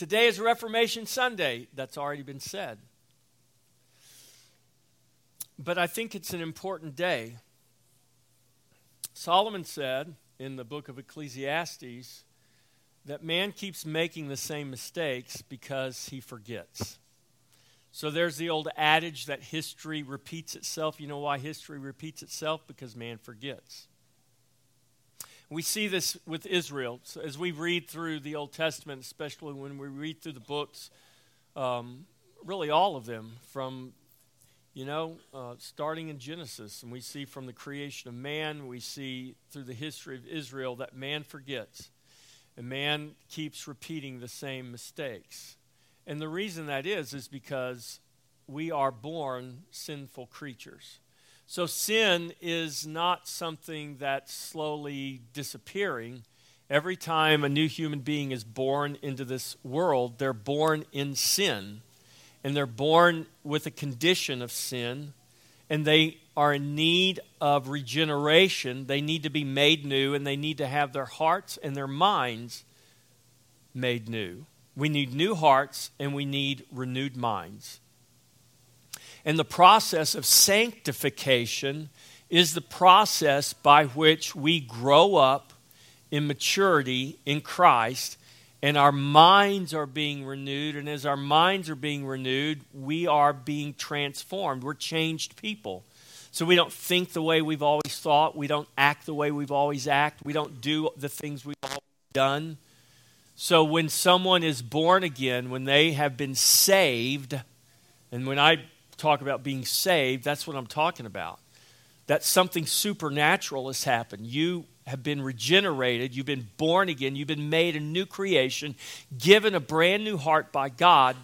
Today is Reformation Sunday. That's already been said. But I think it's an important day. Solomon said in the book of Ecclesiastes that man keeps making the same mistakes because he forgets. So there's the old adage that history repeats itself. You know why history repeats itself? Because man forgets. We see this with Israel. So as we read through the Old Testament, especially when we read through the books, um, really all of them, from, you know, uh, starting in Genesis, and we see from the creation of man, we see through the history of Israel that man forgets. And man keeps repeating the same mistakes. And the reason that is, is because we are born sinful creatures. So sin is not something that's slowly disappearing. Every time a new human being is born into this world, they're born in sin. And they're born with a condition of sin. And they are in need of regeneration. They need to be made new. And they need to have their hearts and their minds made new. We need new hearts and we need renewed minds. And the process of sanctification is the process by which we grow up in maturity in Christ and our minds are being renewed. And as our minds are being renewed, we are being transformed. We're changed people. So we don't think the way we've always thought. We don't act the way we've always acted. We don't do the things we've always done. So when someone is born again, when they have been saved, and when I talk about being saved, that's what I'm talking about. That something supernatural has happened. You have been regenerated, you've been born again, you've been made a new creation, given a brand new heart by God,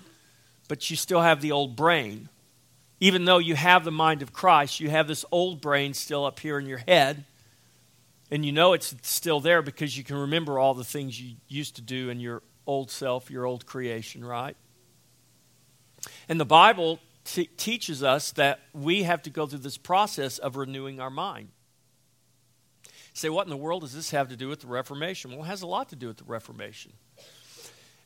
but you still have the old brain. Even though you have the mind of Christ, you have this old brain still up here in your head and you know it's still there because you can remember all the things you used to do in your old self, your old creation, right? And the Bible t- teaches us that we have to go through this process of renewing our mind. say, what in the world does this have to do with the Reformation? Well, it has a lot to do with the Reformation.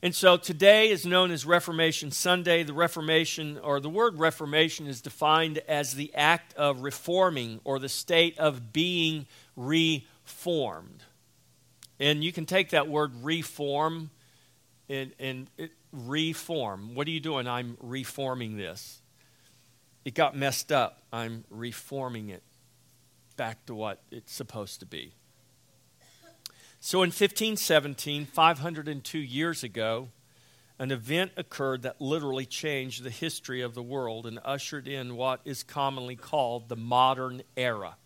And so today is known as Reformation Sunday. The Reformation, or the word Reformation, is defined as the act of reforming or the state of being reformed. And you can take that word reform and, and it, reform. What are you doing? I'm reforming this. It got messed up. I'm reforming it back to what it's supposed to be. So in 1517, 502 years ago, an event occurred that literally changed the history of the world and ushered in what is commonly called the modern era.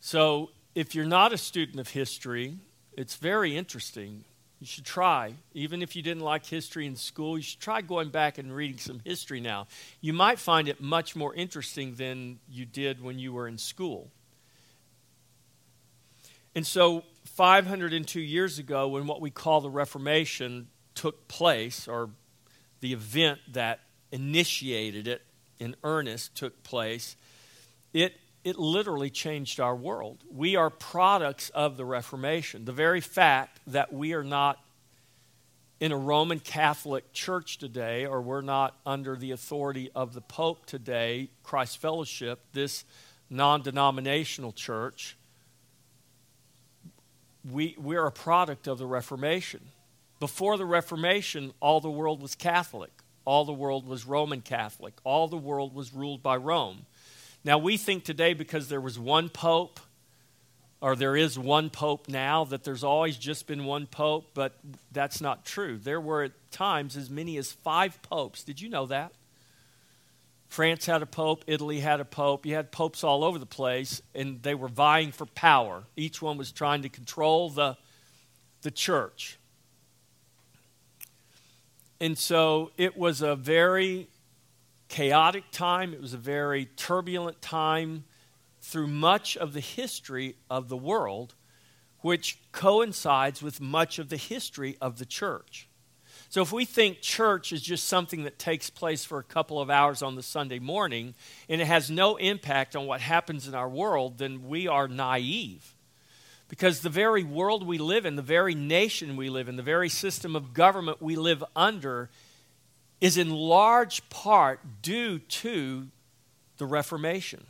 So, if you're not a student of history, it's very interesting. You should try. Even if you didn't like history in school, you should try going back and reading some history now. You might find it much more interesting than you did when you were in school. And so, 502 years ago, when what we call the Reformation took place, or the event that initiated it in earnest took place, it it literally changed our world. We are products of the Reformation. The very fact that we are not in a Roman Catholic church today, or we're not under the authority of the Pope today, Christ Fellowship, this non denominational church, we, we're a product of the Reformation. Before the Reformation, all the world was Catholic, all the world was Roman Catholic, all the world was ruled by Rome. Now, we think today because there was one pope, or there is one pope now, that there's always just been one pope, but that's not true. There were at times as many as five popes. Did you know that? France had a pope, Italy had a pope. You had popes all over the place, and they were vying for power. Each one was trying to control the, the church. And so it was a very chaotic time, it was a very turbulent time through much of the history of the world, which coincides with much of the history of the church. So, if we think church is just something that takes place for a couple of hours on the Sunday morning and it has no impact on what happens in our world, then we are naive. Because the very world we live in, the very nation we live in, the very system of government we live under is in large part due to the Reformation.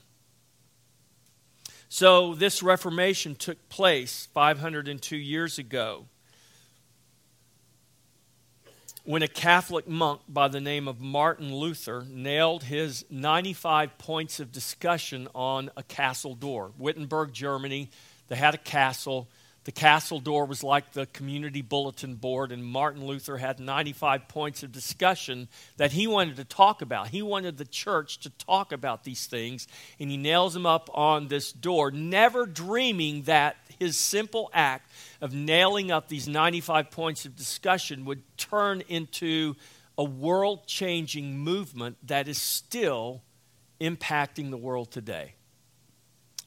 So, this Reformation took place 502 years ago when a Catholic monk by the name of Martin Luther nailed his 95 points of discussion on a castle door. Wittenberg, Germany, they had a castle. The castle door was like the community bulletin board, and Martin Luther had 95 points of discussion that he wanted to talk about. He wanted the church to talk about these things, and he nails them up on this door, never dreaming that his simple act of nailing up these 95 points of discussion would turn into a world changing movement that is still impacting the world today.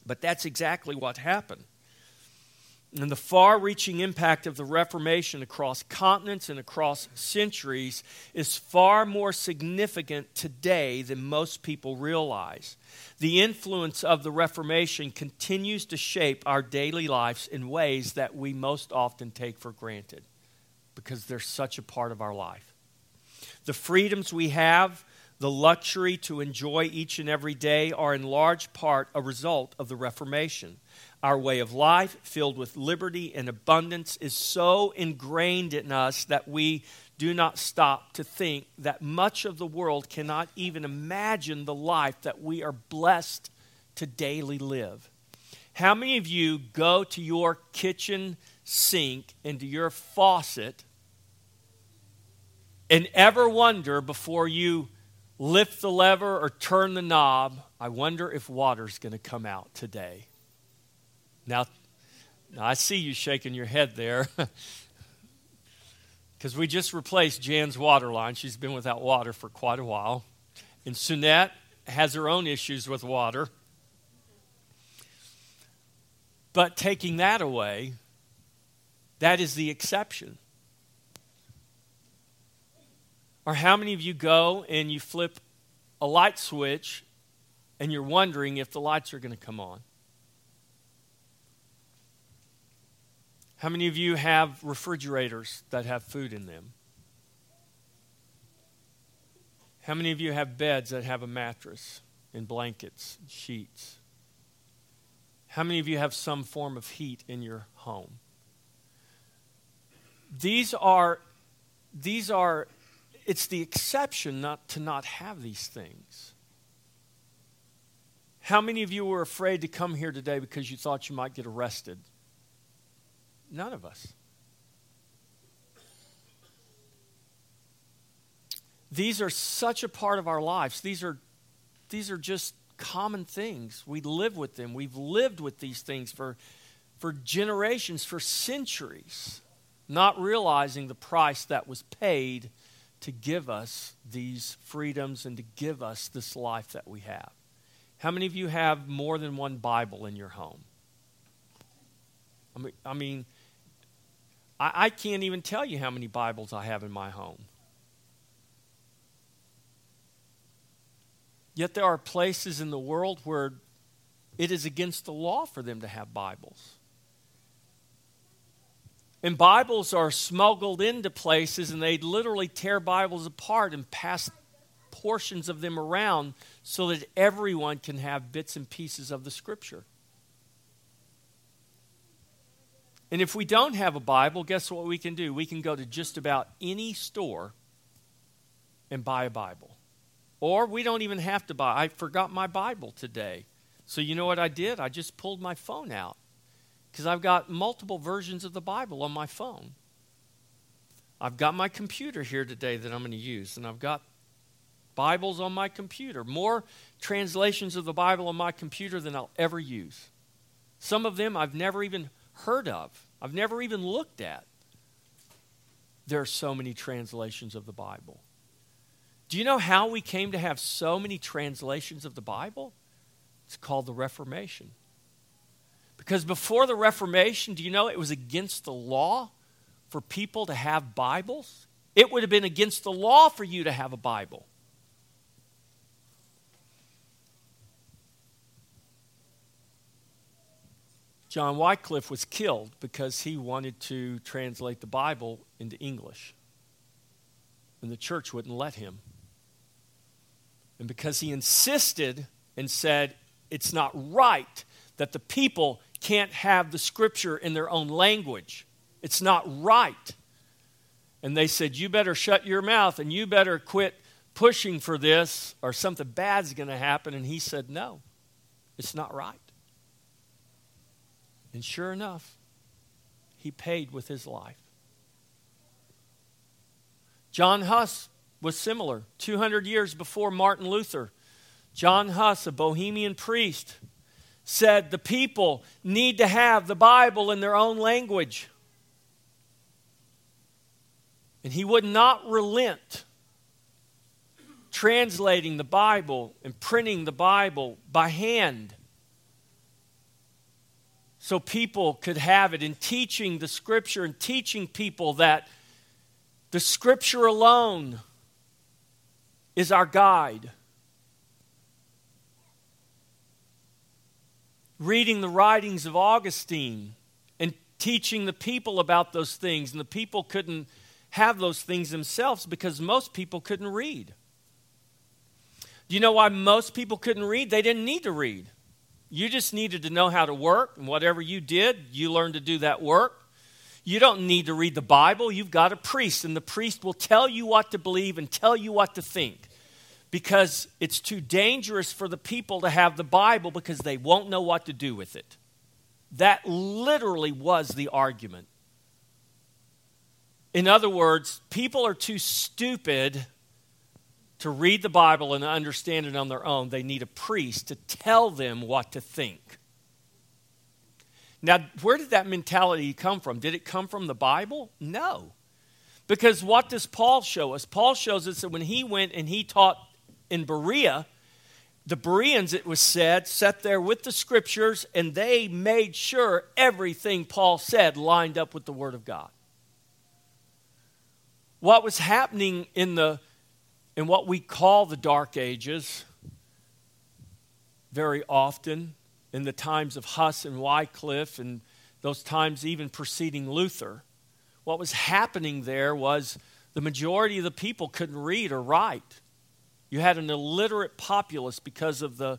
But that's exactly what happened. And the far reaching impact of the Reformation across continents and across centuries is far more significant today than most people realize. The influence of the Reformation continues to shape our daily lives in ways that we most often take for granted because they're such a part of our life. The freedoms we have, the luxury to enjoy each and every day, are in large part a result of the Reformation. Our way of life, filled with liberty and abundance, is so ingrained in us that we do not stop to think that much of the world cannot even imagine the life that we are blessed to daily live. How many of you go to your kitchen sink and to your faucet and ever wonder before you lift the lever or turn the knob, I wonder if water's going to come out today? Now, now I see you shaking your head there. Because we just replaced Jan's water line. She's been without water for quite a while. And Sunette has her own issues with water. But taking that away, that is the exception. Or how many of you go and you flip a light switch and you're wondering if the lights are going to come on? How many of you have refrigerators that have food in them? How many of you have beds that have a mattress and blankets, and sheets? How many of you have some form of heat in your home? These are these are it's the exception not to not have these things. How many of you were afraid to come here today because you thought you might get arrested? None of us. These are such a part of our lives. These are, these are just common things. We live with them. We've lived with these things for, for generations, for centuries, not realizing the price that was paid to give us these freedoms and to give us this life that we have. How many of you have more than one Bible in your home? I mean, I mean I, I can't even tell you how many Bibles I have in my home. Yet there are places in the world where it is against the law for them to have Bibles. And Bibles are smuggled into places and they literally tear Bibles apart and pass portions of them around so that everyone can have bits and pieces of the Scripture. And if we don't have a Bible, guess what we can do? We can go to just about any store and buy a Bible. Or we don't even have to buy. I forgot my Bible today. So you know what I did? I just pulled my phone out because I've got multiple versions of the Bible on my phone. I've got my computer here today that I'm going to use, and I've got Bibles on my computer. More translations of the Bible on my computer than I'll ever use. Some of them I've never even heard of, I've never even looked at. There are so many translations of the Bible. Do you know how we came to have so many translations of the Bible? It's called the Reformation. Because before the Reformation, do you know it was against the law for people to have Bibles? It would have been against the law for you to have a Bible. John Wycliffe was killed because he wanted to translate the Bible into English. And the church wouldn't let him. And because he insisted and said, it's not right that the people can't have the scripture in their own language, it's not right. And they said, You better shut your mouth and you better quit pushing for this or something bad's going to happen. And he said, No, it's not right. And sure enough, he paid with his life. John Huss was similar. 200 years before Martin Luther, John Huss, a Bohemian priest, said the people need to have the Bible in their own language. And he would not relent translating the Bible and printing the Bible by hand so people could have it, in teaching the Scripture and teaching people that the Scripture alone is our guide. Reading the writings of Augustine and teaching the people about those things, and the people couldn't have those things themselves because most people couldn't read. Do you know why most people couldn't read? They didn't need to read. You just needed to know how to work, and whatever you did, you learned to do that work. You don't need to read the Bible. You've got a priest, and the priest will tell you what to believe and tell you what to think because it's too dangerous for the people to have the Bible because they won't know what to do with it. That literally was the argument. In other words, people are too stupid to read the Bible and understand it on their own, they need a priest to tell them what to think. Now, where did that mentality come from? Did it come from the Bible? No. Because what does Paul show us? Paul shows us that when he went and he taught in Berea, the Bereans, it was said, sat there with the scriptures and they made sure everything Paul said lined up with the Word of God. What was happening in the in what we call the Dark Ages, very often in the times of Huss and Wycliffe and those times even preceding Luther, what was happening there was the majority of the people couldn't read or write. You had an illiterate populace because of the,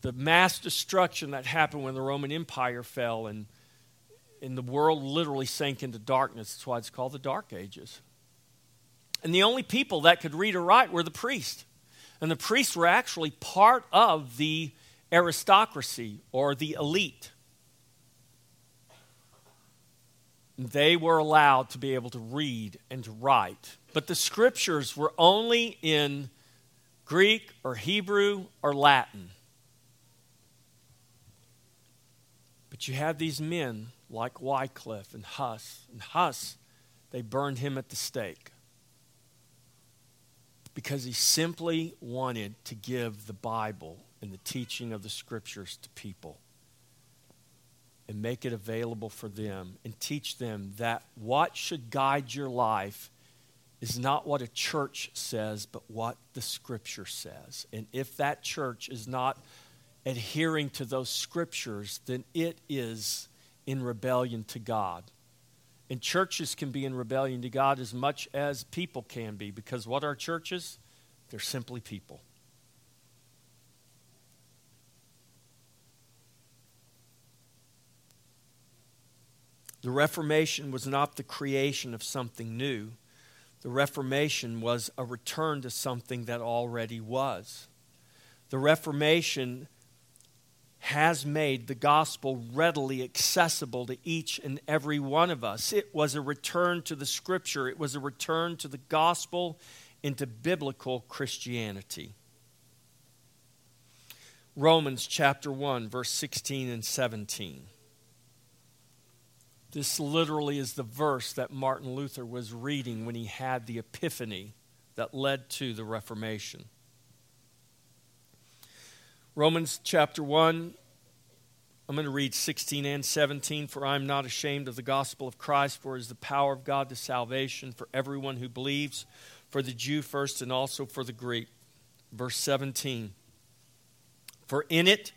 the mass destruction that happened when the Roman Empire fell and, and the world literally sank into darkness. That's why it's called the Dark Ages. And the only people that could read or write were the priests. And the priests were actually part of the aristocracy or the elite. They were allowed to be able to read and to write. But the scriptures were only in Greek or Hebrew or Latin. But you have these men like Wycliffe and Huss. And Huss, they burned him at the stake because he simply wanted to give the Bible and the teaching of the scriptures to people and make it available for them and teach them that what should guide your life is not what a church says, but what the scripture says. And if that church is not adhering to those scriptures, then it is in rebellion to God. And churches can be in rebellion to God as much as people can be because what are churches? They're simply people. The Reformation was not the creation of something new. The Reformation was a return to something that already was. The Reformation has made the gospel readily accessible to each and every one of us. It was a return to the scripture, it was a return to the gospel into biblical Christianity. Romans chapter 1, verse 16 and 17. This literally is the verse that Martin Luther was reading when he had the epiphany that led to the Reformation. Romans chapter 1, I'm going to read 16 and 17. For I am not ashamed of the gospel of Christ, for it is the power of God to salvation for everyone who believes, for the Jew first and also for the Greek. Verse 17. For in it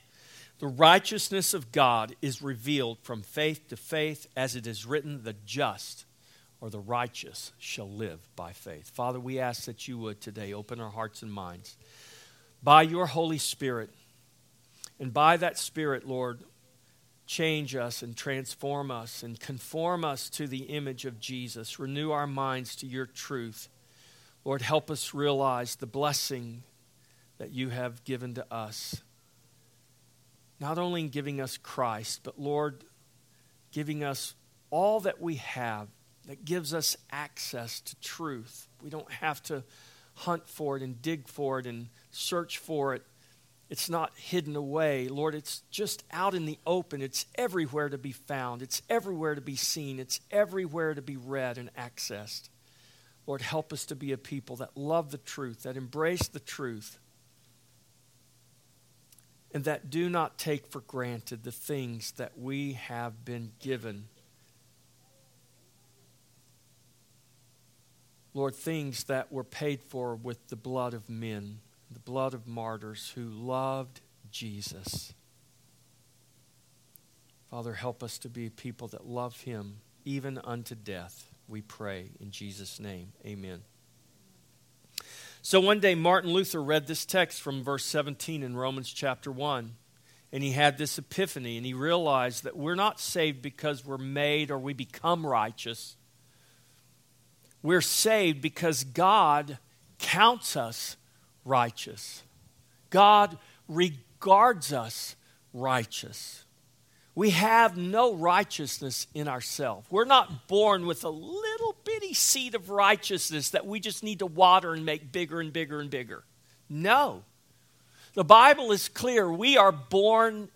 The righteousness of God is revealed from faith to faith, as it is written, the just or the righteous shall live by faith. Father, we ask that you would today open our hearts and minds by your Holy Spirit. And by that Spirit, Lord, change us and transform us and conform us to the image of Jesus. Renew our minds to your truth. Lord, help us realize the blessing that you have given to us. Not only in giving us Christ, but Lord, giving us all that we have that gives us access to truth. We don't have to hunt for it and dig for it and search for it. It's not hidden away. Lord, it's just out in the open. It's everywhere to be found. It's everywhere to be seen. It's everywhere to be read and accessed. Lord, help us to be a people that love the truth, that embrace the truth, and that do not take for granted the things that we have been given. Lord, things that were paid for with the blood of men, the blood of martyrs who loved Jesus. Father, help us to be people that love him even unto death we pray in Jesus' name. Amen. So one day, Martin Luther read this text from verse 17 in Romans chapter 1, and he had this epiphany, and he realized that we're not saved because we're made or we become righteous. We're saved because God counts us righteous. God regards us righteous. We have no righteousness in ourselves. We're not born with a little bitty seed of righteousness that we just need to water and make bigger and bigger and bigger. No. The Bible is clear. We are born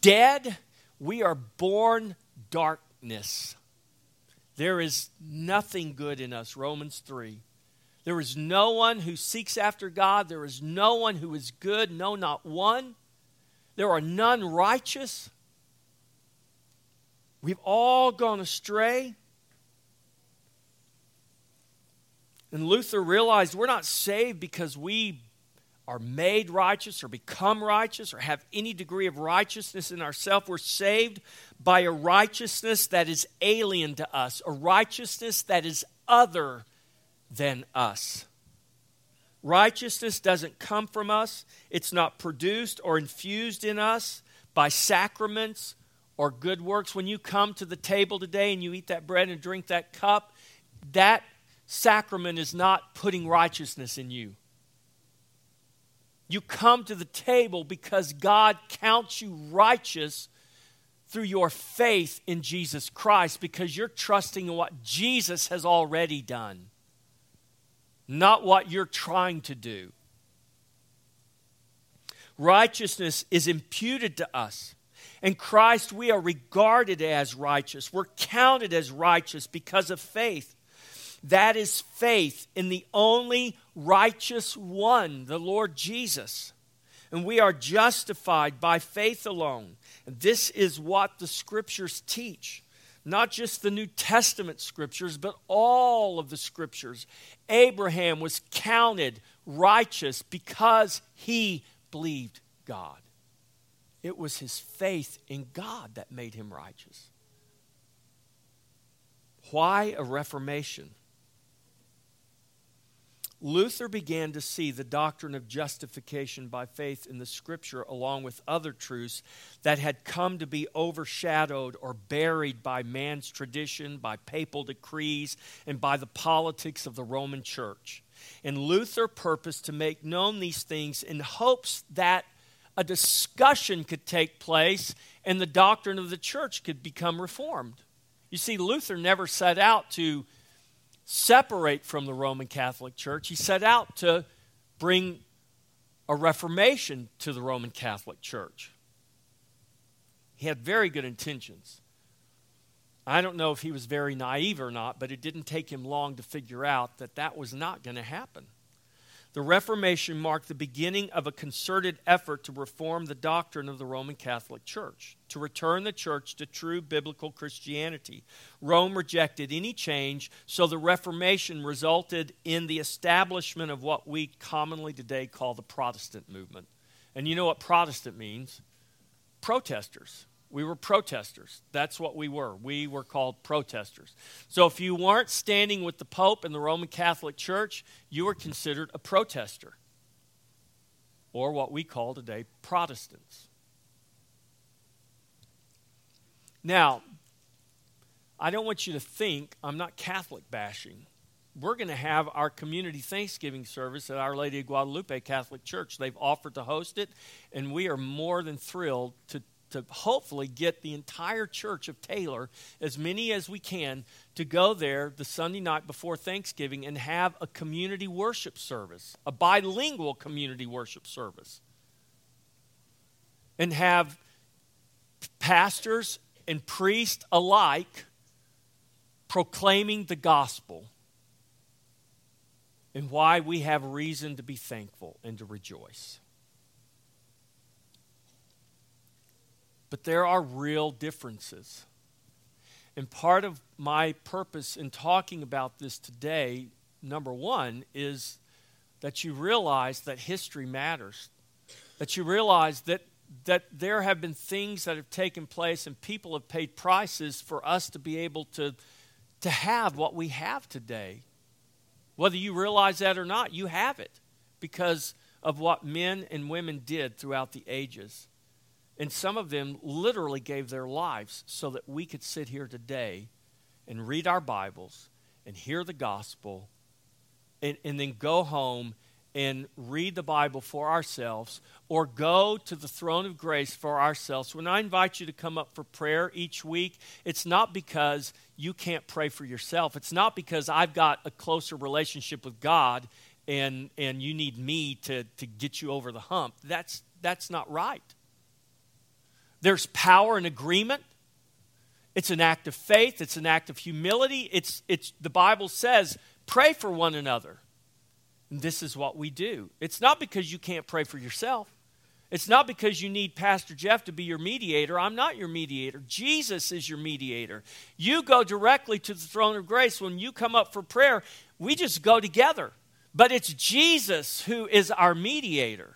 dead, we are born darkness. There is nothing good in us. Romans 3. There is no one who seeks after God. There is no one who is good, no, not one. There are none righteous. We've all gone astray. And Luther realized we're not saved because we are made righteous or become righteous or have any degree of righteousness in ourselves. We're saved by a righteousness that is alien to us, a righteousness that is other than us. Righteousness doesn't come from us, it's not produced or infused in us by sacraments or good works, when you come to the table today and you eat that bread and drink that cup, that sacrament is not putting righteousness in you. You come to the table because God counts you righteous through your faith in Jesus Christ because you're trusting in what Jesus has already done, not what you're trying to do. Righteousness is imputed to us. In Christ, we are regarded as righteous. We're counted as righteous because of faith. That is faith in the only righteous one, the Lord Jesus. And we are justified by faith alone. This is what the scriptures teach. Not just the New Testament scriptures, but all of the scriptures. Abraham was counted righteous because he believed God. It was his faith in God that made him righteous. Why a reformation? Luther began to see the doctrine of justification by faith in the scripture along with other truths that had come to be overshadowed or buried by man's tradition, by papal decrees, and by the politics of the Roman church. And Luther purposed to make known these things in hopes that a discussion could take place and the doctrine of the church could become reformed. You see, Luther never set out to separate from the Roman Catholic Church, he set out to bring a reformation to the Roman Catholic Church. He had very good intentions. I don't know if he was very naive or not, but it didn't take him long to figure out that that was not going to happen. The Reformation marked the beginning of a concerted effort to reform the doctrine of the Roman Catholic Church, to return the church to true biblical Christianity. Rome rejected any change, so the Reformation resulted in the establishment of what we commonly today call the Protestant movement. And you know what Protestant means? protesters. We were protesters. That's what we were. We were called protesters. So if you weren't standing with the Pope and the Roman Catholic Church, you were considered a protester, or what we call today Protestants. Now, I don't want you to think I'm not Catholic bashing. We're going to have our community Thanksgiving service at Our Lady of Guadalupe Catholic Church. They've offered to host it, and we are more than thrilled to to hopefully get the entire church of Taylor, as many as we can, to go there the Sunday night before Thanksgiving and have a community worship service, a bilingual community worship service. And have pastors and priests alike proclaiming the gospel and why we have reason to be thankful and to rejoice. But there are real differences. And part of my purpose in talking about this today, number one, is that you realize that history matters. That you realize that, that there have been things that have taken place and people have paid prices for us to be able to, to have what we have today. Whether you realize that or not, you have it because of what men and women did throughout the ages. And some of them literally gave their lives so that we could sit here today and read our Bibles and hear the gospel and, and then go home and read the Bible for ourselves or go to the throne of grace for ourselves. When I invite you to come up for prayer each week, it's not because you can't pray for yourself. It's not because I've got a closer relationship with God and, and you need me to, to get you over the hump. That's, that's not right. There's power in agreement. It's an act of faith, it's an act of humility. It's, it's, the Bible says, pray for one another. And this is what we do. It's not because you can't pray for yourself. It's not because you need Pastor Jeff to be your mediator. I'm not your mediator. Jesus is your mediator. You go directly to the throne of grace. When you come up for prayer, we just go together. But it's Jesus who is our mediator.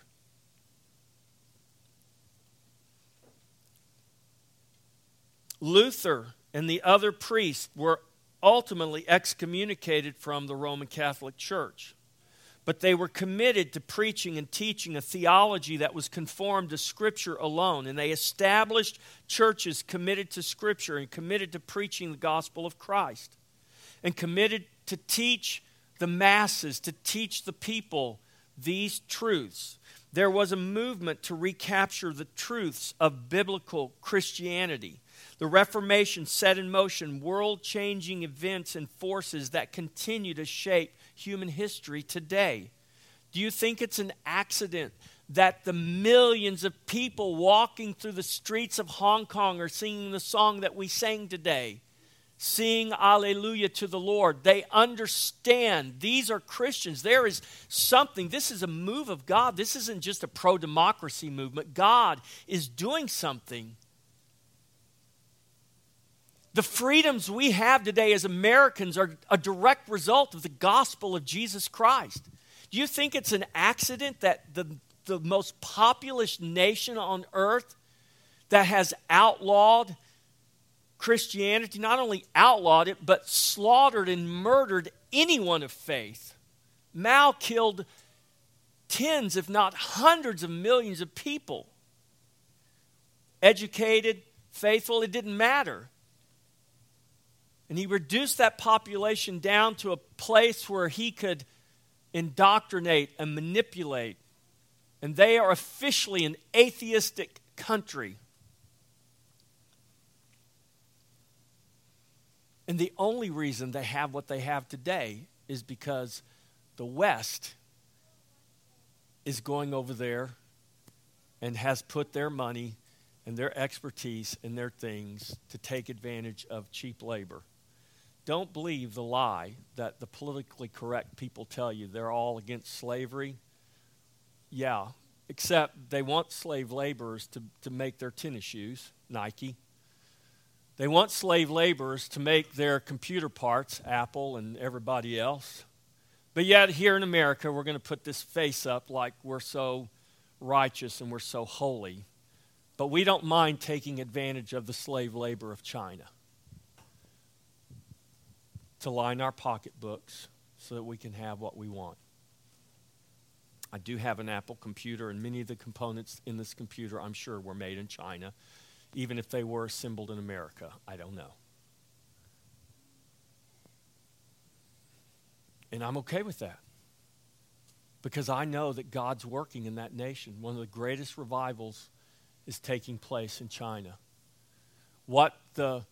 Luther and the other priests were ultimately excommunicated from the Roman Catholic Church. But they were committed to preaching and teaching a theology that was conformed to Scripture alone. And they established churches committed to Scripture and committed to preaching the gospel of Christ. And committed to teach the masses, to teach the people these truths. There was a movement to recapture the truths of biblical Christianity the Reformation set in motion world changing events and forces that continue to shape human history today. Do you think it's an accident that the millions of people walking through the streets of Hong Kong are singing the song that we sang today? Sing Alleluia to the Lord. They understand these are Christians. There is something, this is a move of God. This isn't just a pro democracy movement. God is doing something the freedoms we have today as Americans are a direct result of the gospel of Jesus Christ. Do you think it's an accident that the, the most populous nation on earth that has outlawed Christianity, not only outlawed it, but slaughtered and murdered anyone of faith? Mao killed tens, if not hundreds of millions of people. Educated, faithful, it didn't matter. And he reduced that population down to a place where he could indoctrinate and manipulate. And they are officially an atheistic country. And the only reason they have what they have today is because the West is going over there and has put their money and their expertise and their things to take advantage of cheap labor. Don't believe the lie that the politically correct people tell you they're all against slavery. Yeah, except they want slave laborers to, to make their tennis shoes, Nike. They want slave laborers to make their computer parts, Apple and everybody else. But yet, here in America, we're going to put this face up like we're so righteous and we're so holy. But we don't mind taking advantage of the slave labor of China to line our pocketbooks so that we can have what we want. I do have an Apple computer, and many of the components in this computer, I'm sure, were made in China, even if they were assembled in America. I don't know. And I'm okay with that because I know that God's working in that nation. One of the greatest revivals is taking place in China. What the,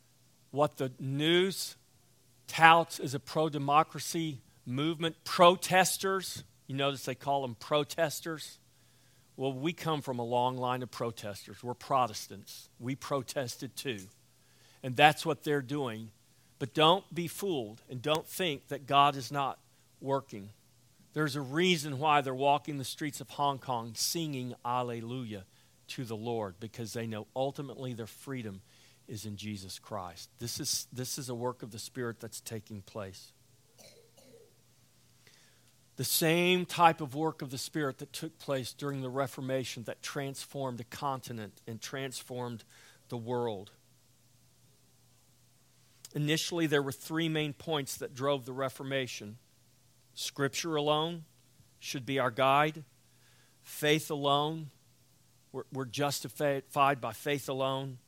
what the news touts as a pro democracy movement, protesters, you notice they call them protesters. Well, we come from a long line of protesters. We're Protestants. We protested too. And that's what they're doing. But don't be fooled and don't think that God is not working. There's a reason why they're walking the streets of Hong Kong singing Alleluia to the Lord because they know ultimately their freedom is in Jesus Christ. This is, this is a work of the Spirit that's taking place. The same type of work of the Spirit that took place during the Reformation that transformed a continent and transformed the world. Initially, there were three main points that drove the Reformation Scripture alone should be our guide, faith alone, we're, we're justified by faith alone.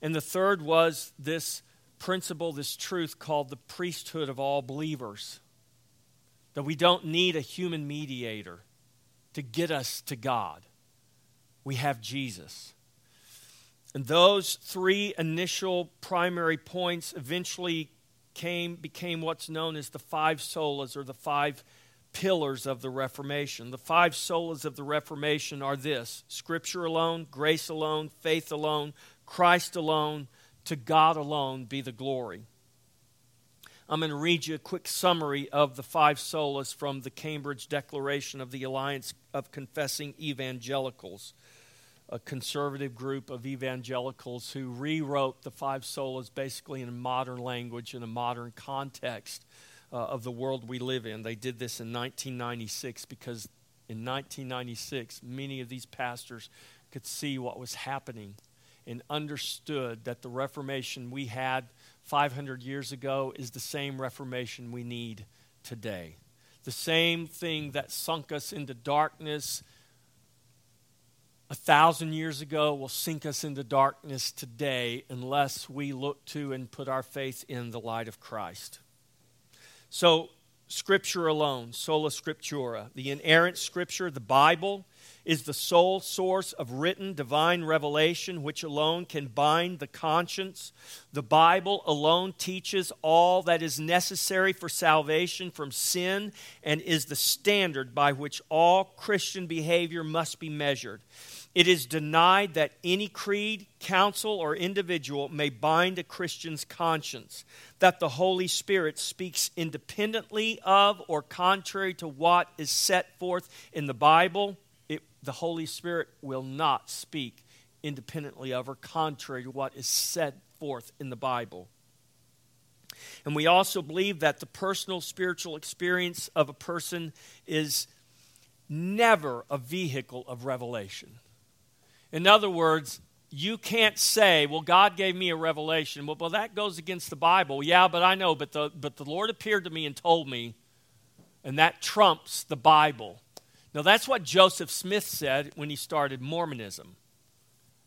And the third was this principle, this truth called the priesthood of all believers that we don't need a human mediator to get us to God. We have Jesus. And those three initial primary points eventually came became what's known as the five solas or the five pillars of the Reformation. The five solas of the Reformation are this Scripture alone, grace alone, faith alone, Christ alone, to God alone be the glory. I'm going to read you a quick summary of the five solas from the Cambridge Declaration of the Alliance of Confessing Evangelicals, a conservative group of evangelicals who rewrote the five solas basically in a modern language, in a modern context uh, of the world we live in. They did this in 1996 because in 1996, many of these pastors could see what was happening and understood that the Reformation we had 500 years ago is the same Reformation we need today. The same thing that sunk us into darkness a thousand years ago will sink us into darkness today unless we look to and put our faith in the light of Christ. So, Scripture alone, sola scriptura, the inerrant Scripture, the Bible, is the sole source of written divine revelation, which alone can bind the conscience. The Bible alone teaches all that is necessary for salvation from sin and is the standard by which all Christian behavior must be measured. It is denied that any creed, council, or individual may bind a Christian's conscience, that the Holy Spirit speaks independently of or contrary to what is set forth in the Bible the Holy Spirit will not speak independently of or contrary to what is set forth in the Bible. And we also believe that the personal spiritual experience of a person is never a vehicle of revelation. In other words, you can't say, well, God gave me a revelation. Well, well, that goes against the Bible. Yeah, but I know, but the, but the Lord appeared to me and told me, and that trumps the Bible. Now, that's what Joseph Smith said when he started Mormonism.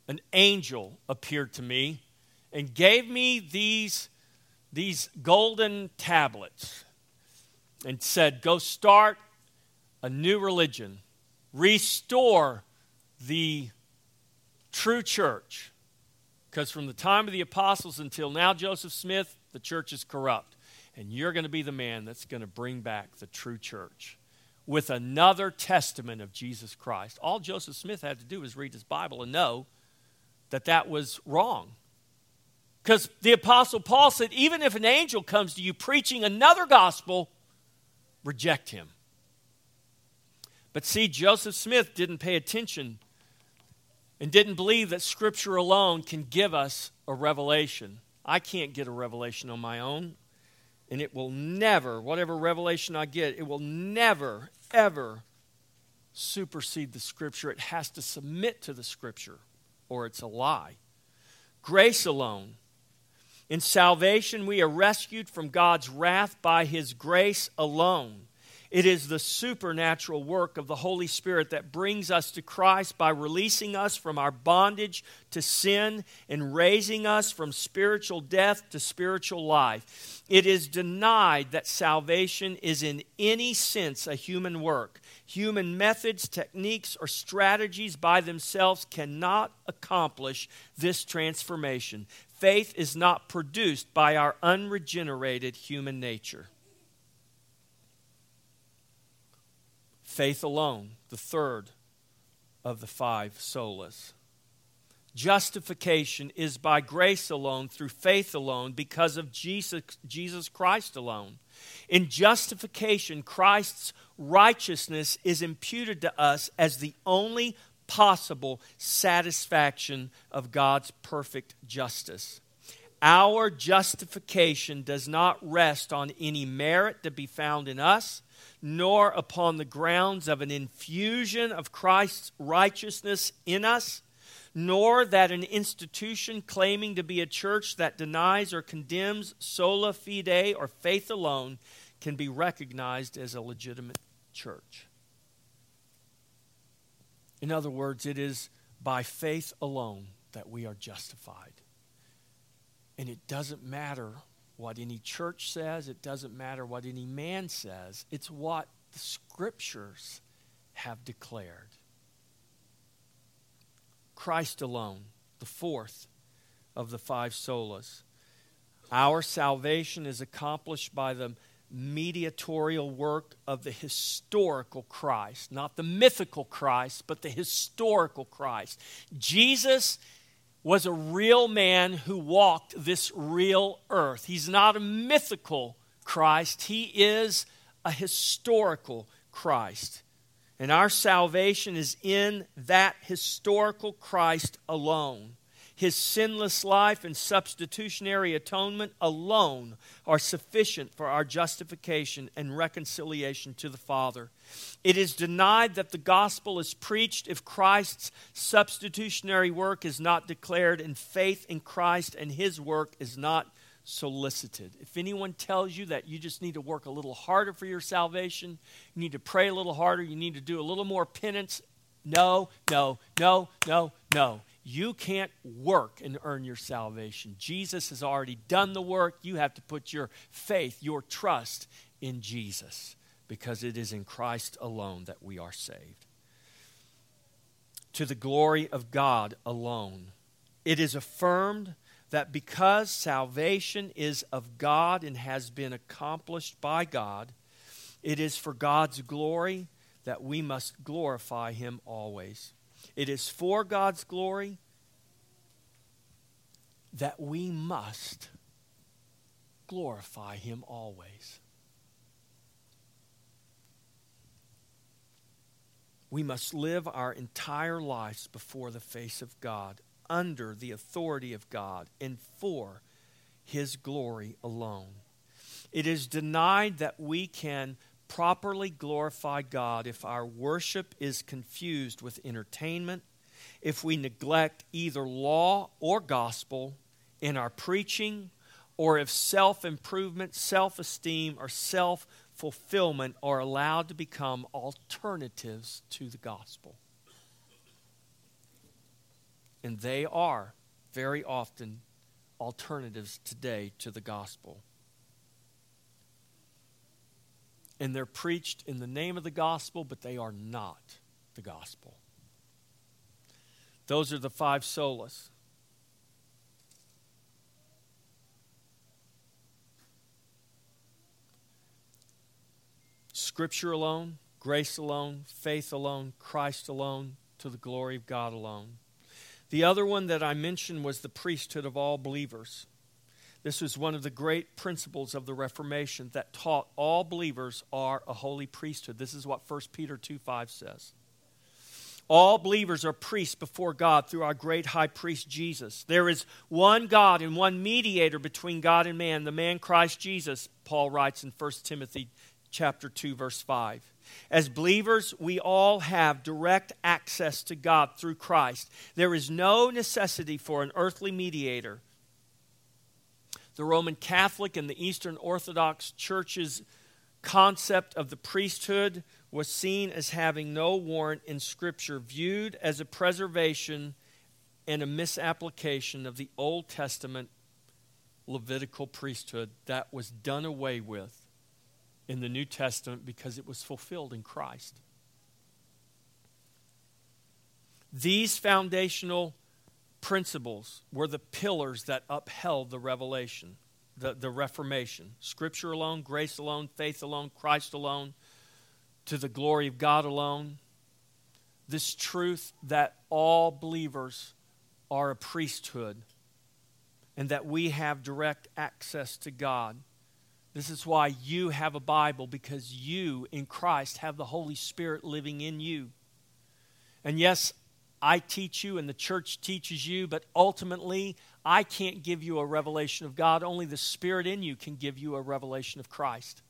An angel appeared to me and gave me these, these golden tablets and said, Go start a new religion, restore the true church. Because from the time of the apostles until now, Joseph Smith, the church is corrupt. And you're going to be the man that's going to bring back the true church with another testament of Jesus Christ. All Joseph Smith had to do was read his Bible and know that that was wrong. Because the Apostle Paul said, even if an angel comes to you preaching another gospel, reject him. But see, Joseph Smith didn't pay attention and didn't believe that Scripture alone can give us a revelation. I can't get a revelation on my own. And it will never, whatever revelation I get, it will never, ever supersede the Scripture. It has to submit to the Scripture or it's a lie. Grace alone. In salvation, we are rescued from God's wrath by His grace alone. It is the supernatural work of the Holy Spirit that brings us to Christ by releasing us from our bondage to sin and raising us from spiritual death to spiritual life. It is denied that salvation is in any sense a human work. Human methods, techniques, or strategies by themselves cannot accomplish this transformation. Faith is not produced by our unregenerated human nature. Faith alone, the third of the five solas. Justification is by grace alone, through faith alone, because of Jesus, Jesus Christ alone. In justification, Christ's righteousness is imputed to us as the only possible satisfaction of God's perfect justice. Our justification does not rest on any merit to be found in us nor upon the grounds of an infusion of Christ's righteousness in us, nor that an institution claiming to be a church that denies or condemns sola fide or faith alone can be recognized as a legitimate church. In other words, it is by faith alone that we are justified. And it doesn't matter what any church says, it doesn't matter what any man says. It's what the scriptures have declared. Christ alone, the fourth of the five solas. Our salvation is accomplished by the mediatorial work of the historical Christ, not the mythical Christ, but the historical Christ. Jesus was a real man who walked this real earth. He's not a mythical Christ, he is a historical Christ. And our salvation is in that historical Christ alone. His sinless life and substitutionary atonement alone are sufficient for our justification and reconciliation to the Father. It is denied that the gospel is preached if Christ's substitutionary work is not declared and faith in Christ and his work is not solicited. If anyone tells you that you just need to work a little harder for your salvation, you need to pray a little harder, you need to do a little more penance, no, no, no, no, no. You can't work and earn your salvation. Jesus has already done the work. You have to put your faith, your trust in Jesus because it is in Christ alone that we are saved. To the glory of God alone. It is affirmed that because salvation is of God and has been accomplished by God, it is for God's glory that we must glorify Him always. It is for God's glory that we must glorify Him always. We must live our entire lives before the face of God, under the authority of God, and for His glory alone. It is denied that we can properly glorify God if our worship is confused with entertainment, if we neglect either law or gospel in our preaching, or if self improvement, self esteem, or self fulfillment are allowed to become alternatives to the gospel. And they are very often alternatives today to the gospel. And they're preached in the name of the gospel, but they are not the gospel. Those are the five solas. Scripture alone, grace alone, faith alone, Christ alone, to the glory of God alone. The other one that I mentioned was the priesthood of all believers. This was one of the great principles of the Reformation that taught all believers are a holy priesthood. This is what 1 Peter 2 5 says. All believers are priests before God through our great high priest Jesus. There is one God and one mediator between God and man, the man Christ Jesus, Paul writes in 1 Timothy chapter 2 verse 5. As believers, we all have direct access to God through Christ. There is no necessity for an earthly mediator. The Roman Catholic and the Eastern Orthodox Church's concept of the priesthood was seen as having no warrant in Scripture, viewed as a preservation and a misapplication of the Old Testament Levitical priesthood that was done away with in the New Testament because it was fulfilled in Christ. These foundational principles were the pillars that upheld the revelation, the, the Reformation. Scripture alone, grace alone, faith alone, Christ alone, to the glory of God alone. This truth that all believers are a priesthood and that we have direct access to God this is why you have a Bible, because you in Christ have the Holy Spirit living in you. And yes, I teach you and the church teaches you, but ultimately, I can't give you a revelation of God. Only the Spirit in you can give you a revelation of Christ.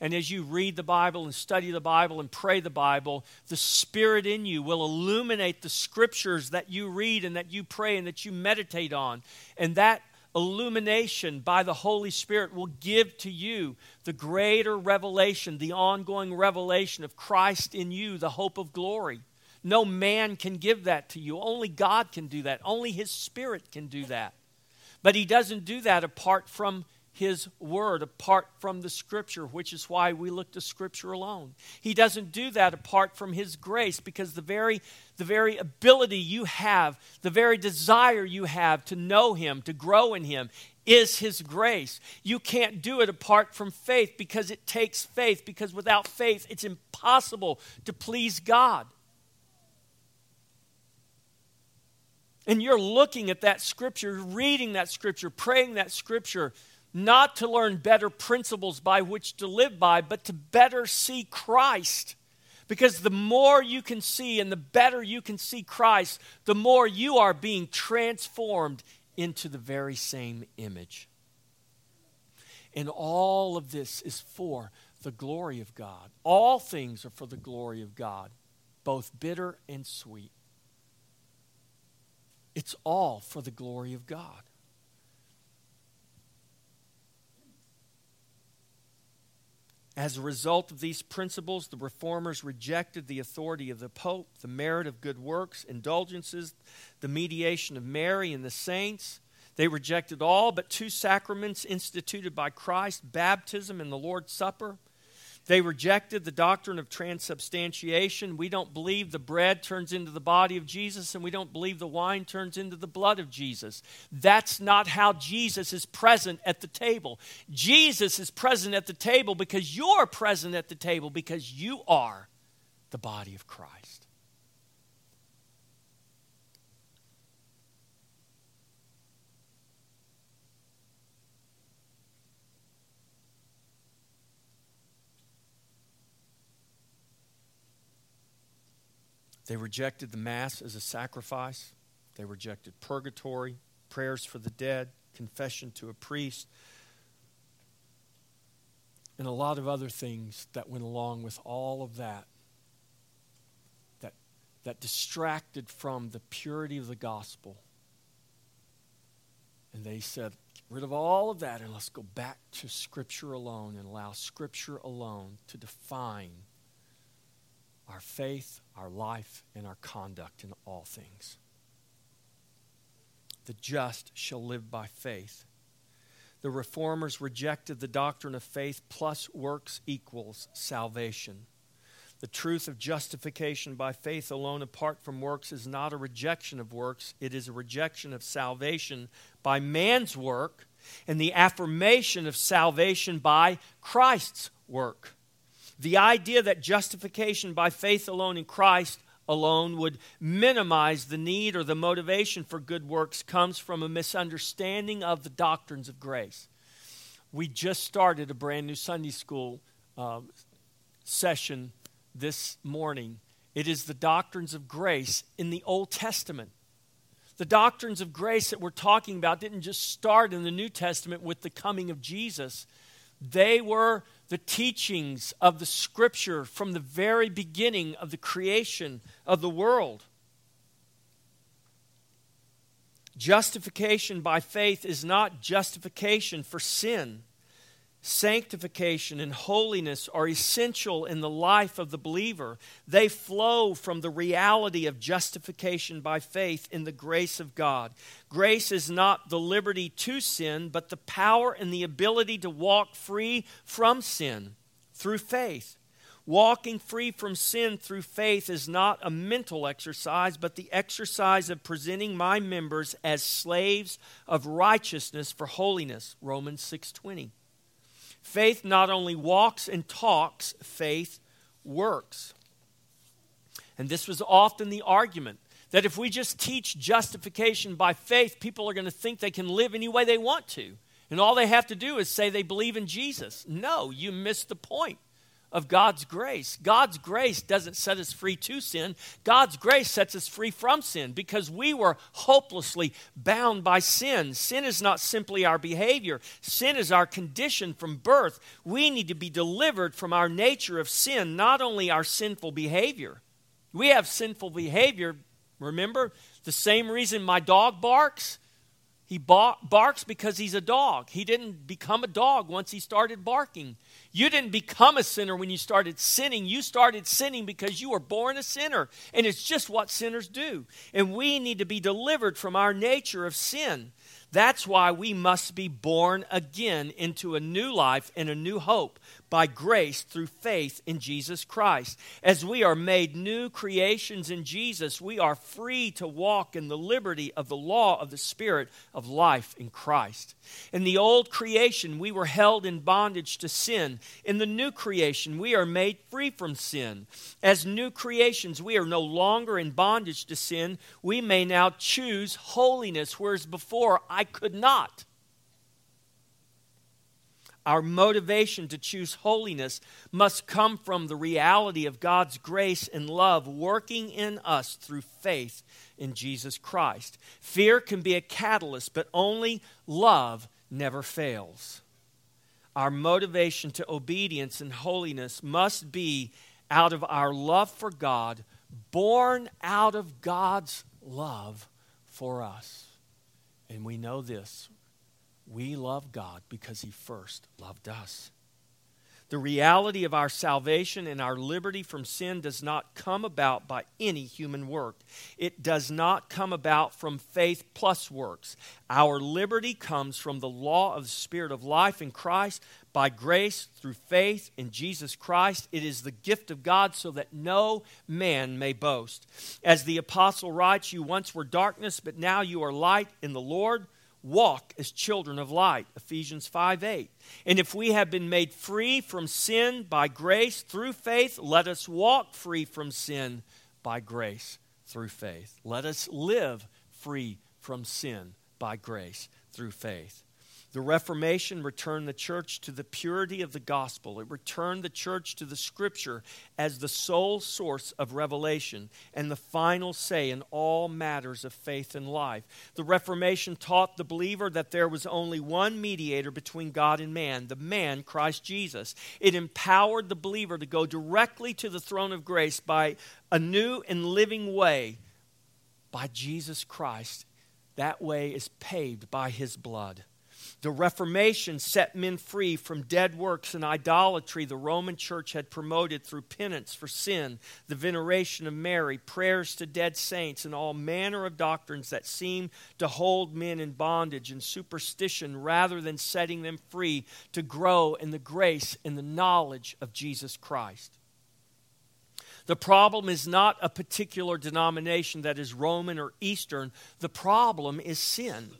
And as you read the Bible and study the Bible and pray the Bible, the Spirit in you will illuminate the scriptures that you read and that you pray and that you meditate on. And that illumination by the Holy Spirit will give to you the greater revelation, the ongoing revelation of Christ in you, the hope of glory. No man can give that to you. Only God can do that. Only His Spirit can do that. But He doesn't do that apart from his word apart from the scripture, which is why we look to scripture alone. He doesn't do that apart from his grace because the very the very ability you have, the very desire you have to know him, to grow in him is his grace. You can't do it apart from faith because it takes faith because without faith it's impossible to please God. And you're looking at that scripture, reading that scripture, praying that scripture not to learn better principles by which to live by, but to better see Christ. Because the more you can see and the better you can see Christ, the more you are being transformed into the very same image. And all of this is for the glory of God. All things are for the glory of God, both bitter and sweet. It's all for the glory of God. As a result of these principles, the reformers rejected the authority of the Pope, the merit of good works, indulgences, the mediation of Mary and the saints. They rejected all but two sacraments instituted by Christ baptism and the Lord's Supper. They rejected the doctrine of transubstantiation. We don't believe the bread turns into the body of Jesus, and we don't believe the wine turns into the blood of Jesus. That's not how Jesus is present at the table. Jesus is present at the table because you're present at the table because you are the body of Christ. They rejected the Mass as a sacrifice. They rejected purgatory, prayers for the dead, confession to a priest, and a lot of other things that went along with all of that that, that distracted from the purity of the gospel. And they said, get rid of all of that and let's go back to Scripture alone and allow Scripture alone to define our faith, our life, and our conduct in all things. The just shall live by faith. The reformers rejected the doctrine of faith plus works equals salvation. The truth of justification by faith alone, apart from works, is not a rejection of works. It is a rejection of salvation by man's work and the affirmation of salvation by Christ's work. The idea that justification by faith alone in Christ alone would minimize the need or the motivation for good works comes from a misunderstanding of the doctrines of grace. We just started a brand new Sunday school uh, session this morning. It is the doctrines of grace in the Old Testament. The doctrines of grace that we're talking about didn't just start in the New Testament with the coming of Jesus. They were the teachings of the Scripture from the very beginning of the creation of the world. Justification by faith is not justification for sin. Sanctification and holiness are essential in the life of the believer. They flow from the reality of justification by faith in the grace of God. Grace is not the liberty to sin, but the power and the ability to walk free from sin through faith. Walking free from sin through faith is not a mental exercise, but the exercise of presenting my members as slaves of righteousness for holiness. Romans 6:20. Faith not only walks and talks, faith works. And this was often the argument that if we just teach justification by faith, people are going to think they can live any way they want to. And all they have to do is say they believe in Jesus. No, you missed the point of God's grace. God's grace doesn't set us free to sin. God's grace sets us free from sin because we were hopelessly bound by sin. Sin is not simply our behavior, sin is our condition from birth. We need to be delivered from our nature of sin, not only our sinful behavior. We have sinful behavior. Remember the same reason my dog barks? He barks because he's a dog. He didn't become a dog once he started barking. You didn't become a sinner when you started sinning. You started sinning because you were born a sinner. And it's just what sinners do. And we need to be delivered from our nature of sin. That's why we must be born again into a new life and a new hope by grace through faith in Jesus Christ. As we are made new creations in Jesus, we are free to walk in the liberty of the law of the Spirit of life in Christ. In the old creation, we were held in bondage to sin. In the new creation, we are made free from sin. As new creations, we are no longer in bondage to sin. We may now choose holiness, whereas before I could not. Our motivation to choose holiness must come from the reality of God's grace and love working in us through faith in Jesus Christ. Fear can be a catalyst, but only love never fails. Our motivation to obedience and holiness must be out of our love for God, born out of God's love for us. And we know this we love God because He first loved us. The reality of our salvation and our liberty from sin does not come about by any human work. It does not come about from faith plus works. Our liberty comes from the law of the Spirit of life in Christ by grace through faith in Jesus Christ. It is the gift of God so that no man may boast. As the apostle writes, You once were darkness, but now you are light in the Lord walk as children of light ephesians 5 8 and if we have been made free from sin by grace through faith let us walk free from sin by grace through faith. Let us live free from sin by grace through faith the Reformation returned the church to the purity of the gospel. It returned the church to the scripture as the sole source of revelation and the final say in all matters of faith and life. The Reformation taught the believer that there was only one mediator between God and man, the man, Christ Jesus. It empowered the believer to go directly to the throne of grace by a new and living way by Jesus Christ. That way is paved by his blood. The Reformation set men free from dead works and idolatry the Roman Church had promoted through penance for sin, the veneration of Mary, prayers to dead saints, and all manner of doctrines that seem to hold men in bondage and superstition rather than setting them free to grow in the grace and the knowledge of Jesus Christ. The problem is not a particular denomination that is Roman or Eastern, the problem is sin.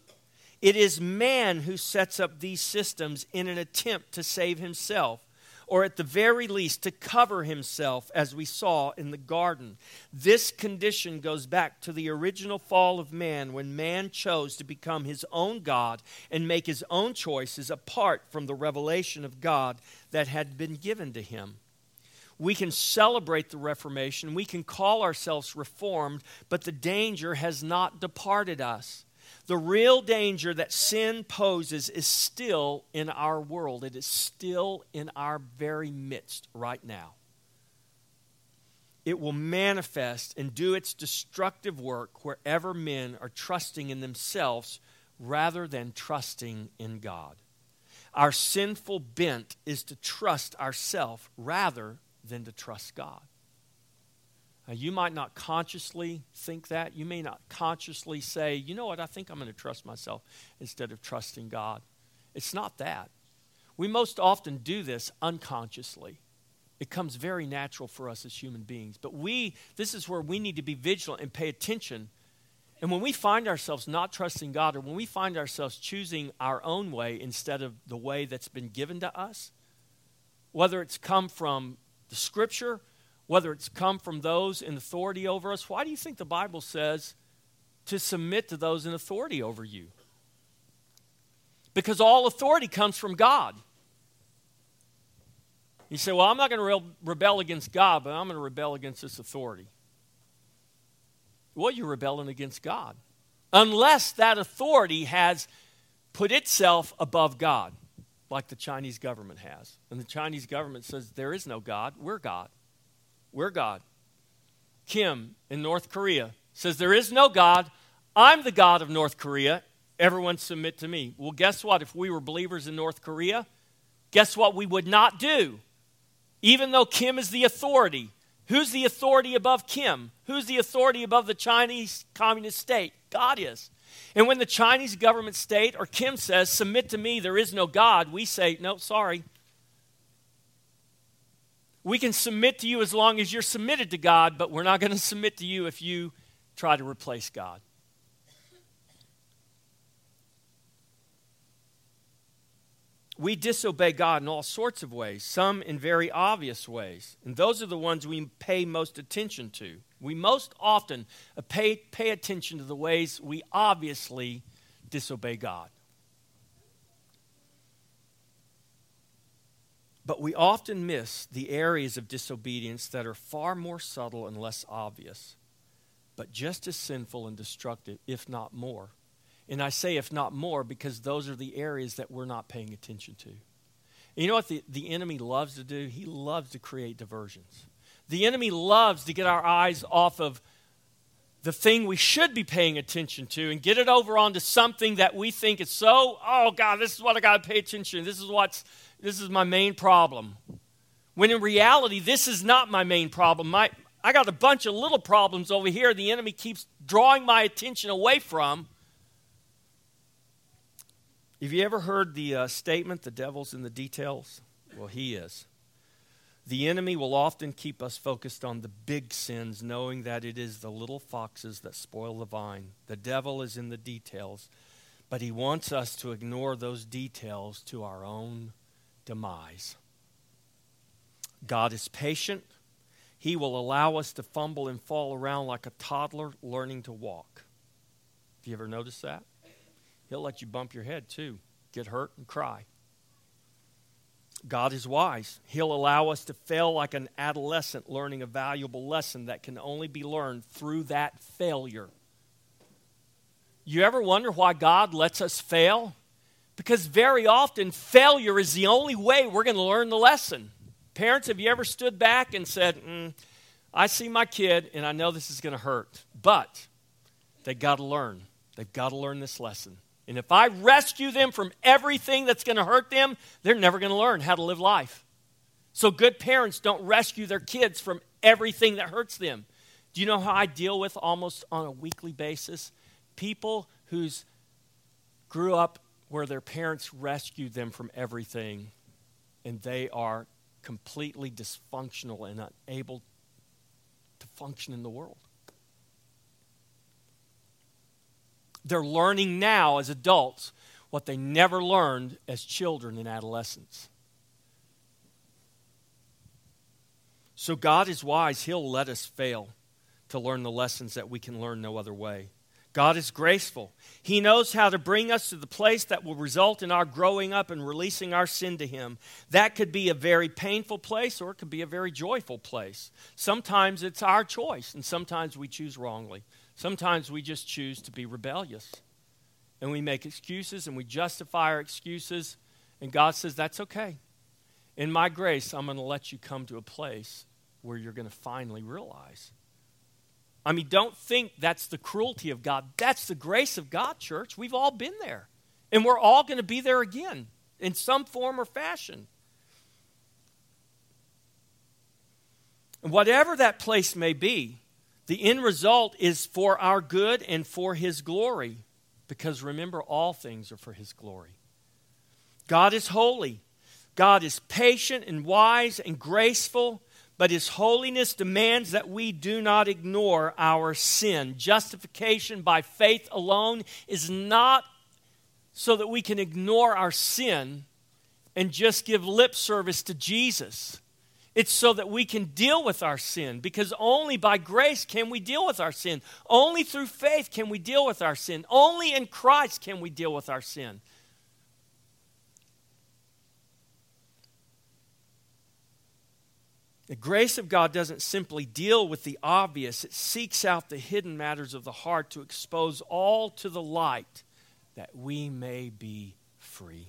It is man who sets up these systems in an attempt to save himself, or at the very least to cover himself, as we saw in the garden. This condition goes back to the original fall of man when man chose to become his own God and make his own choices apart from the revelation of God that had been given to him. We can celebrate the Reformation, we can call ourselves reformed, but the danger has not departed us. The real danger that sin poses is still in our world, it is still in our very midst right now. It will manifest and do its destructive work wherever men are trusting in themselves rather than trusting in God. Our sinful bent is to trust ourselves rather than to trust God. Now, you might not consciously think that. You may not consciously say, you know what, I think I'm going to trust myself instead of trusting God. It's not that. We most often do this unconsciously. It comes very natural for us as human beings. But we, this is where we need to be vigilant and pay attention. And when we find ourselves not trusting God, or when we find ourselves choosing our own way instead of the way that's been given to us, whether it's come from the scripture whether it's come from those in authority over us. Why do you think the Bible says to submit to those in authority over you? Because all authority comes from God. You say, Well, I'm not going to re- rebel against God, but I'm going to rebel against this authority. Well, you're rebelling against God. Unless that authority has put itself above God, like the Chinese government has. And the Chinese government says, There is no God, we're God. We're God. Kim in North Korea says, There is no God. I'm the God of North Korea. Everyone submit to me. Well, guess what? If we were believers in North Korea, guess what we would not do? Even though Kim is the authority. Who's the authority above Kim? Who's the authority above the Chinese communist state? God is. And when the Chinese government state or Kim says, Submit to me, there is no God, we say, No, sorry, we can submit to you as long as you're submitted to God, but we're not going to submit to you if you try to replace God. We disobey God in all sorts of ways, some in very obvious ways. And those are the ones we pay most attention to. We most often pay, pay attention to the ways we obviously disobey God. But we often miss the areas of disobedience that are far more subtle and less obvious, but just as sinful and destructive, if not more. And I say if not more because those are the areas that we're not paying attention to. You know what the, the enemy loves to do? He loves to create diversions. The enemy loves to get our eyes off of the thing we should be paying attention to and get it over onto something that we think is so, oh God, this is what I got to pay attention to. This is what's this is my main problem. When in reality, this is not my main problem. My, I got a bunch of little problems over here the enemy keeps drawing my attention away from. Have you ever heard the uh, statement, the devil's in the details? Well, he is. The enemy will often keep us focused on the big sins, knowing that it is the little foxes that spoil the vine. The devil is in the details, but he wants us to ignore those details to our own demise. God is patient. He will allow us to fumble and fall around like a toddler learning to walk. Have you ever noticed that? He'll let you bump your head too, get hurt and cry. God is wise. He'll allow us to fail like an adolescent learning a valuable lesson that can only be learned through that failure. You ever wonder why God lets us fail? Because very often, failure is the only way we're going to learn the lesson. Parents, have you ever stood back and said, mm, I see my kid and I know this is going to hurt, but they've got to learn. They've got to learn this lesson. And if I rescue them from everything that's going to hurt them, they're never going to learn how to live life. So, good parents don't rescue their kids from everything that hurts them. Do you know how I deal with almost on a weekly basis? People who's grew up where their parents rescued them from everything and they are completely dysfunctional and unable to function in the world. They're learning now as adults what they never learned as children and adolescents. So God is wise. He'll let us fail to learn the lessons that we can learn no other way. God is graceful. He knows how to bring us to the place that will result in our growing up and releasing our sin to Him. That could be a very painful place or it could be a very joyful place. Sometimes it's our choice, and sometimes we choose wrongly. Sometimes we just choose to be rebellious. and we make excuses and we justify our excuses. And God says, That's okay. In my grace, I'm going to let you come to a place where you're going to finally realize. I mean, don't think that's the cruelty of God. That's the grace of God, church. We've all been there. And we're all going to be there again in some form or fashion. And whatever that place may be, the end result is for our good and for His glory. Because remember, all things are for His glory. God is holy. God is patient and wise and graceful, but His holiness demands that we do not ignore our sin. Justification by faith alone is not so that we can ignore our sin and just give lip service to Jesus. It's so that we can deal with our sin because only by grace can we deal with our sin. Only through faith can we deal with our sin. Only in Christ can we deal with our sin. The grace of God doesn't simply deal with the obvious, it seeks out the hidden matters of the heart to expose all to the light that we may be free.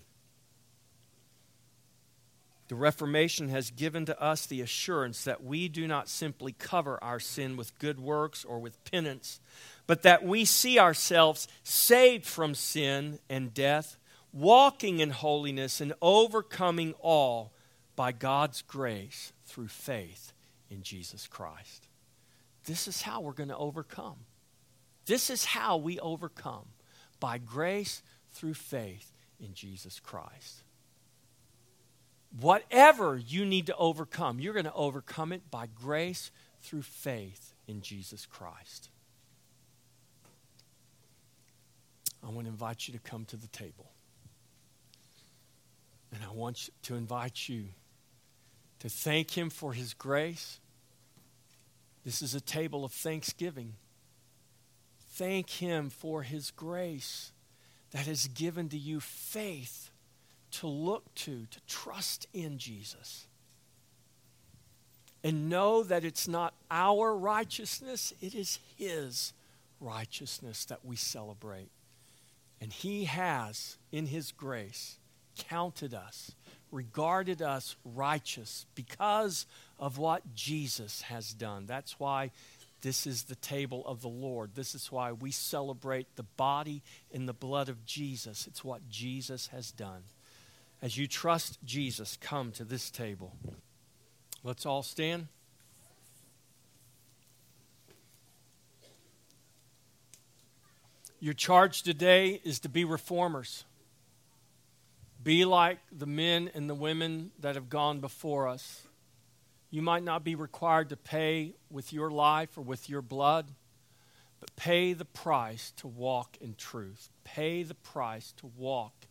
The Reformation has given to us the assurance that we do not simply cover our sin with good works or with penance, but that we see ourselves saved from sin and death, walking in holiness and overcoming all by God's grace through faith in Jesus Christ. This is how we're going to overcome. This is how we overcome by grace through faith in Jesus Christ. Whatever you need to overcome, you're going to overcome it by grace through faith in Jesus Christ. I want to invite you to come to the table. And I want to invite you to thank Him for His grace. This is a table of thanksgiving. Thank Him for His grace that has given to you faith to look to, to trust in Jesus. And know that it's not our righteousness, it is His righteousness that we celebrate. And He has, in His grace, counted us, regarded us righteous because of what Jesus has done. That's why this is the table of the Lord. This is why we celebrate the body and the blood of Jesus. It's what Jesus has done. As you trust Jesus, come to this table. Let's all stand. Your charge today is to be reformers. Be like the men and the women that have gone before us. You might not be required to pay with your life or with your blood, but pay the price to walk in truth. Pay the price to walk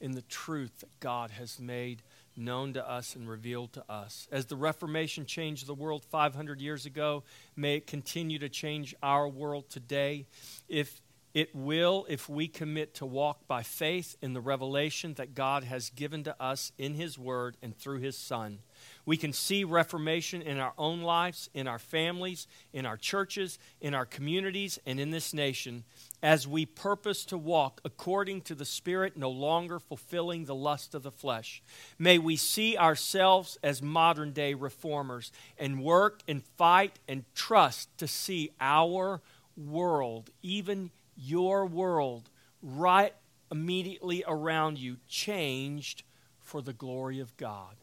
in the truth that God has made known to us and revealed to us. As the Reformation changed the world 500 years ago, may it continue to change our world today. If it will, if we commit to walk by faith in the revelation that God has given to us in His Word and through His Son. We can see reformation in our own lives, in our families, in our churches, in our communities, and in this nation as we purpose to walk according to the Spirit, no longer fulfilling the lust of the flesh. May we see ourselves as modern day reformers and work and fight and trust to see our world, even your world, right immediately around you, changed for the glory of God.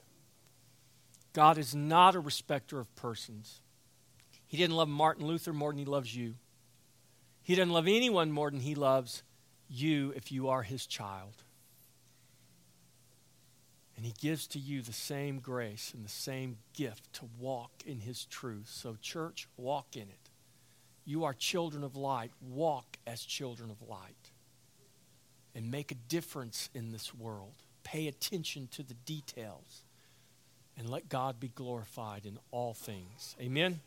God is not a respecter of persons. He didn't love Martin Luther more than he loves you. He doesn't love anyone more than he loves you if you are his child. And he gives to you the same grace and the same gift to walk in his truth. So, church, walk in it. You are children of light. Walk as children of light. And make a difference in this world. Pay attention to the details and let God be glorified in all things. Amen.